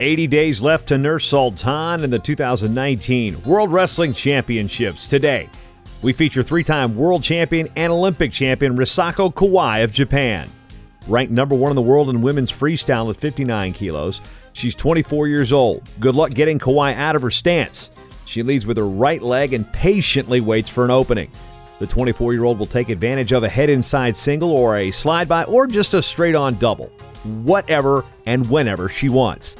80 days left to Nur Sultan in the 2019 World Wrestling Championships. Today, we feature three time world champion and Olympic champion Risako Kawai of Japan. Ranked number one in the world in women's freestyle at 59 kilos, she's 24 years old. Good luck getting Kawai out of her stance. She leads with her right leg and patiently waits for an opening. The 24 year old will take advantage of a head inside single or a slide by or just a straight on double, whatever and whenever she wants.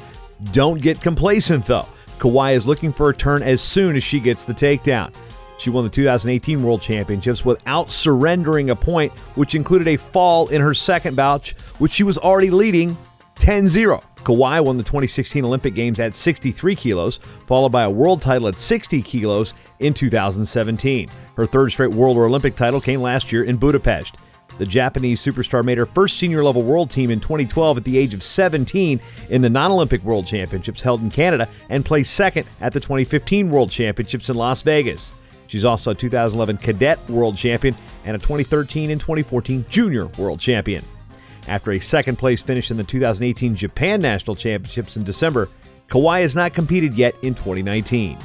Don't get complacent, though. Kawai is looking for a turn as soon as she gets the takedown. She won the 2018 World Championships without surrendering a point, which included a fall in her second bout, which she was already leading 10 0. Kawai won the 2016 Olympic Games at 63 kilos, followed by a world title at 60 kilos in 2017. Her third straight World or Olympic title came last year in Budapest. The Japanese superstar made her first senior level world team in 2012 at the age of 17 in the non Olympic World Championships held in Canada and placed second at the 2015 World Championships in Las Vegas. She's also a 2011 Cadet World Champion and a 2013 and 2014 Junior World Champion. After a second place finish in the 2018 Japan National Championships in December, Kawai has not competed yet in 2019.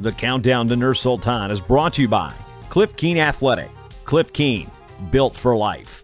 The countdown to Nur Sultan is brought to you by Cliff Keen Athletic. Cliff Keen, built for life.